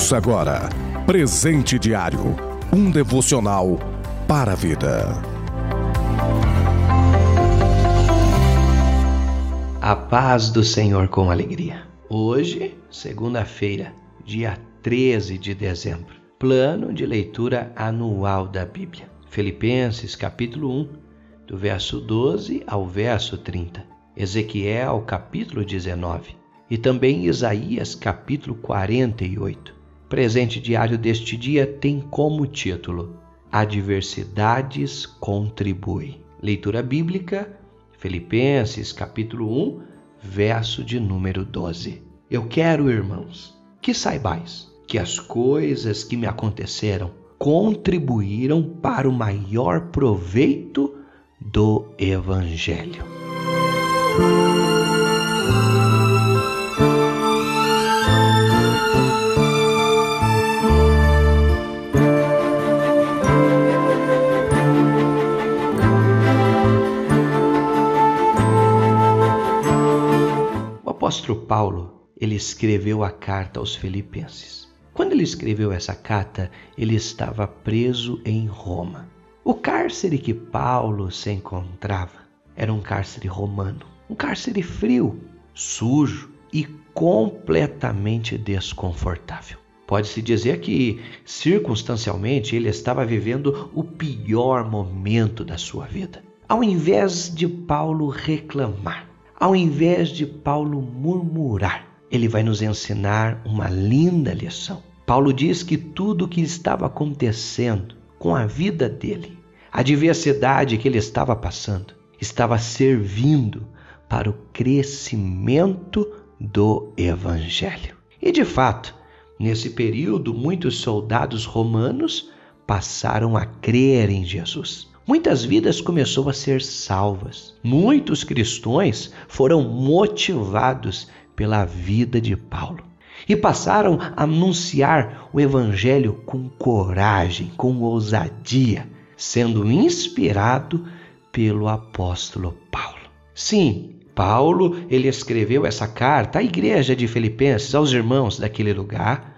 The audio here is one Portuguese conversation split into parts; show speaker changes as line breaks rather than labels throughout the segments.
Ouça agora Presente Diário um devocional para a vida.
A paz do Senhor com alegria. Hoje, segunda-feira, dia 13 de dezembro, plano de leitura anual da Bíblia. Filipenses capítulo 1, do verso 12 ao verso 30. Ezequiel capítulo 19 e também Isaías capítulo 48. Presente diário deste dia tem como título Adversidades contribui. Leitura bíblica, Filipenses capítulo 1, verso de número 12. Eu quero, irmãos, que saibais que as coisas que me aconteceram contribuíram para o maior proveito do Evangelho. Apóstolo Paulo, ele escreveu a carta aos Filipenses. Quando ele escreveu essa carta, ele estava preso em Roma. O cárcere que Paulo se encontrava era um cárcere romano, um cárcere frio, sujo e completamente desconfortável. Pode-se dizer que, circunstancialmente, ele estava vivendo o pior momento da sua vida. Ao invés de Paulo reclamar, ao invés de Paulo murmurar, ele vai nos ensinar uma linda lição. Paulo diz que tudo o que estava acontecendo com a vida dele, a diversidade que ele estava passando, estava servindo para o crescimento do Evangelho. E de fato, nesse período, muitos soldados romanos passaram a crer em Jesus. Muitas vidas começou a ser salvas. Muitos cristãos foram motivados pela vida de Paulo e passaram a anunciar o evangelho com coragem, com ousadia, sendo inspirado pelo apóstolo Paulo. Sim, Paulo, ele escreveu essa carta à igreja de Filipenses, aos irmãos daquele lugar,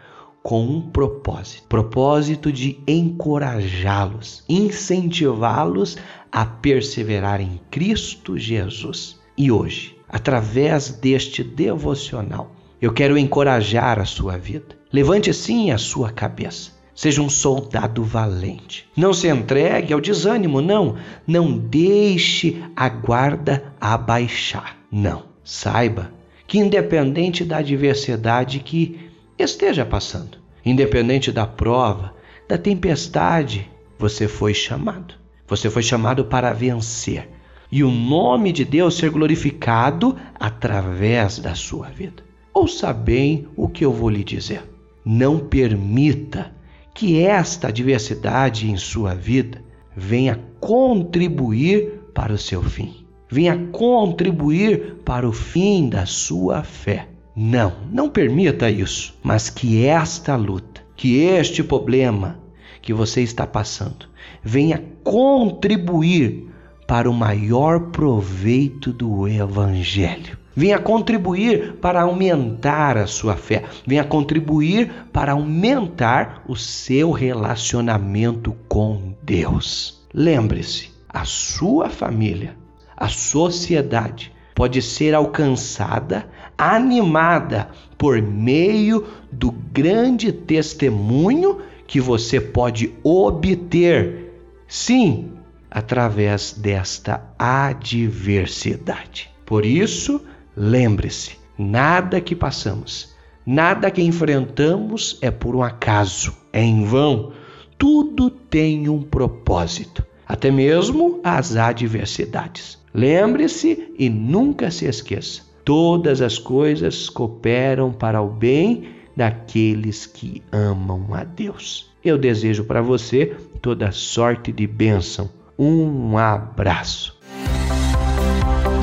com um propósito propósito de encorajá-los, incentivá-los a perseverar em Cristo Jesus. E hoje, através deste devocional, eu quero encorajar a sua vida. Levante sim a sua cabeça. Seja um soldado valente. Não se entregue ao desânimo, não. Não deixe a guarda abaixar. Não. Saiba que, independente da adversidade que esteja passando. Independente da prova, da tempestade, você foi chamado. Você foi chamado para vencer e o nome de Deus ser glorificado através da sua vida. Ouça bem o que eu vou lhe dizer. Não permita que esta adversidade em sua vida venha contribuir para o seu fim, venha contribuir para o fim da sua fé. Não, não permita isso, mas que esta luta, que este problema que você está passando venha contribuir para o maior proveito do Evangelho. Venha contribuir para aumentar a sua fé, venha contribuir para aumentar o seu relacionamento com Deus. Lembre-se, a sua família, a sociedade pode ser alcançada, animada por meio do grande testemunho que você pode obter, sim, através desta adversidade. Por isso, lembre-se: nada que passamos, nada que enfrentamos é por um acaso, é em vão. Tudo tem um propósito, até mesmo as adversidades. Lembre-se e nunca se esqueça: todas as coisas cooperam para o bem daqueles que amam a Deus. Eu desejo para você toda sorte de bênção. Um abraço.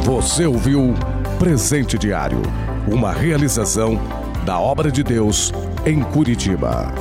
Você ouviu Presente Diário, uma realização da obra de Deus em Curitiba.